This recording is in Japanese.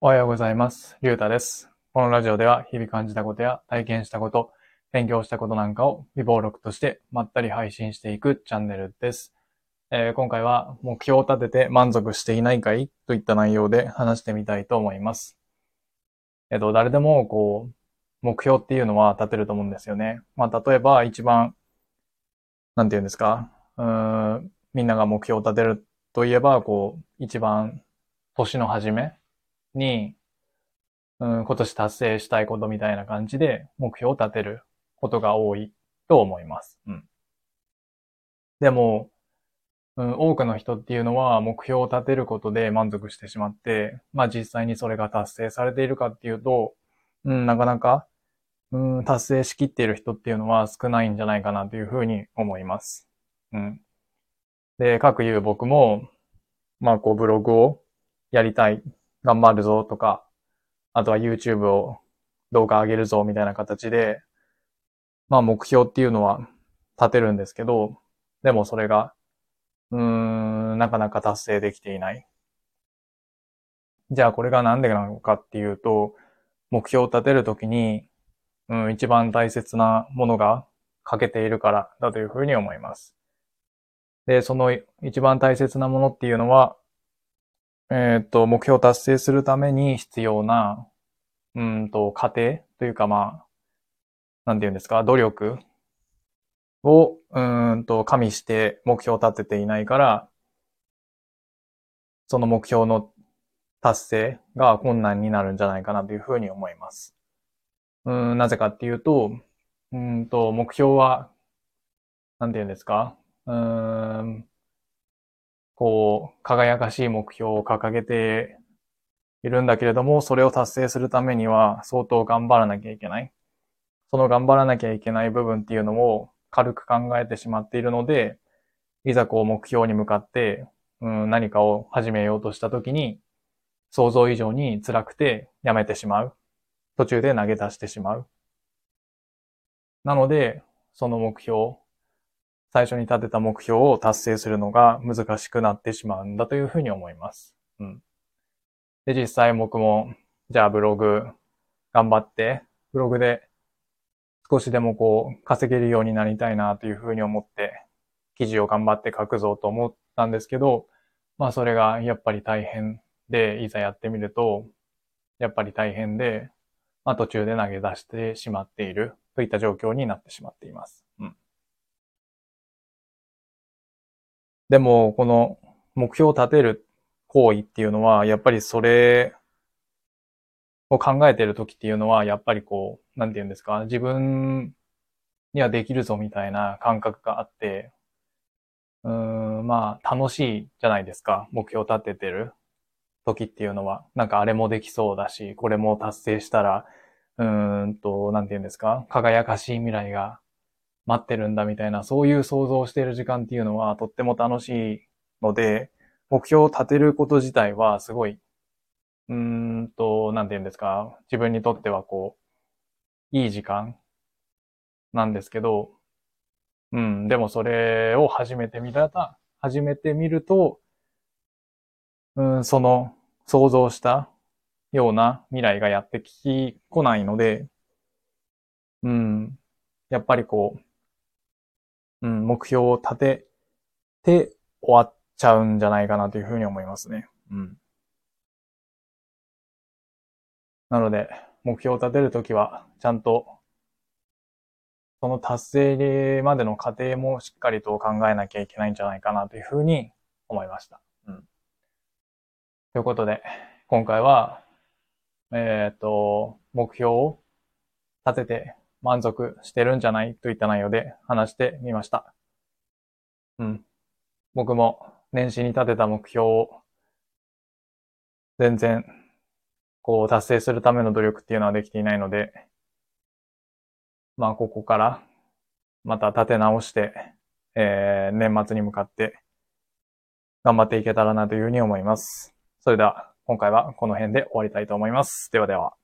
おはようございます。りゅうたです。このラジオでは日々感じたことや体験したこと、勉強したことなんかを微暴録としてまったり配信していくチャンネルです。えー今回は目標を立てて満足していないかい？といった内容で話してみたいと思います。えっと、誰でもこう、目標っていうのは立てると思うんですよね。まあ、例えば一番、なんて言うんですか、うん、みんなが目標を立てるといえば、こう、一番年の初めに、うん、今年達成したいことみたいな感じで目標を立てることが多いと思います。うん。でも、うん、多くの人っていうのは目標を立てることで満足してしまって、まあ実際にそれが達成されているかっていうと、うん、なかなか、うん、達成しきっている人っていうのは少ないんじゃないかなというふうに思います。うん。で、各言う僕も、まあこうブログをやりたい、頑張るぞとか、あとは YouTube を動画上げるぞみたいな形で、まあ目標っていうのは立てるんですけど、でもそれが、うーん、なかなか達成できていない。じゃあこれがなんでなのかっていうと、目標を立てるときに、うん、一番大切なものが欠けているからだというふうに思います。で、その一番大切なものっていうのは、えっと、目標を達成するために必要な、うんと、過程というかまあ、なんて言うんですか、努力を、うんと、加味して目標を立てていないから、その目標の達成が困難になるんじゃないかなというふうに思います。うん、なぜかっていうと、うんと、目標は、なんて言うんですか、うん、こう、輝かしい目標を掲げているんだけれども、それを達成するためには相当頑張らなきゃいけない。その頑張らなきゃいけない部分っていうのを軽く考えてしまっているので、いざこう目標に向かって、うん、何かを始めようとしたときに、想像以上に辛くてやめてしまう。途中で投げ出してしまう。なので、その目標、最初に立てた目標を達成するのが難しくなってしまうんだというふうに思います。うん。で、実際僕も、じゃあブログ頑張って、ブログで少しでもこう稼げるようになりたいなというふうに思って、記事を頑張って書くぞと思ったんですけど、まあそれがやっぱり大変で、いざやってみると、やっぱり大変で、まあ途中で投げ出してしまっているといった状況になってしまっています。うん。でも、この目標を立てる行為っていうのは、やっぱりそれを考えてる時っていうのは、やっぱりこう、なんて言うんですか、自分にはできるぞみたいな感覚があって、うん、まあ、楽しいじゃないですか。目標を立ててる時っていうのは。なんかあれもできそうだし、これも達成したら、うーんと、なんて言うんですか、輝かしい未来が待ってるんだみたいな、そういう想像している時間っていうのはとっても楽しいので、目標を立てること自体はすごい、うーんと、なんて言うんですか、自分にとってはこう、いい時間なんですけど、うん、でもそれを始めてみたら、始めてみると、うん、その想像したような未来がやってき、来ないので、うん、やっぱりこう、うん、目標を立てて終わっちゃうんじゃないかなというふうに思いますね。うん。なので、目標を立てるときは、ちゃんと、その達成までの過程もしっかりと考えなきゃいけないんじゃないかなというふうに思いました。うん。ということで、今回は、えっ、と、目標を立てて満足してるんじゃない？といった内容で話してみました。うん。僕も年始に立てた目標を全然こう達成するための努力っていうのはできていないので、まあここからまた立て直して、えー、年末に向かって頑張っていけたらなというふうに思います。それでは今回はこの辺で終わりたいと思います。ではでは。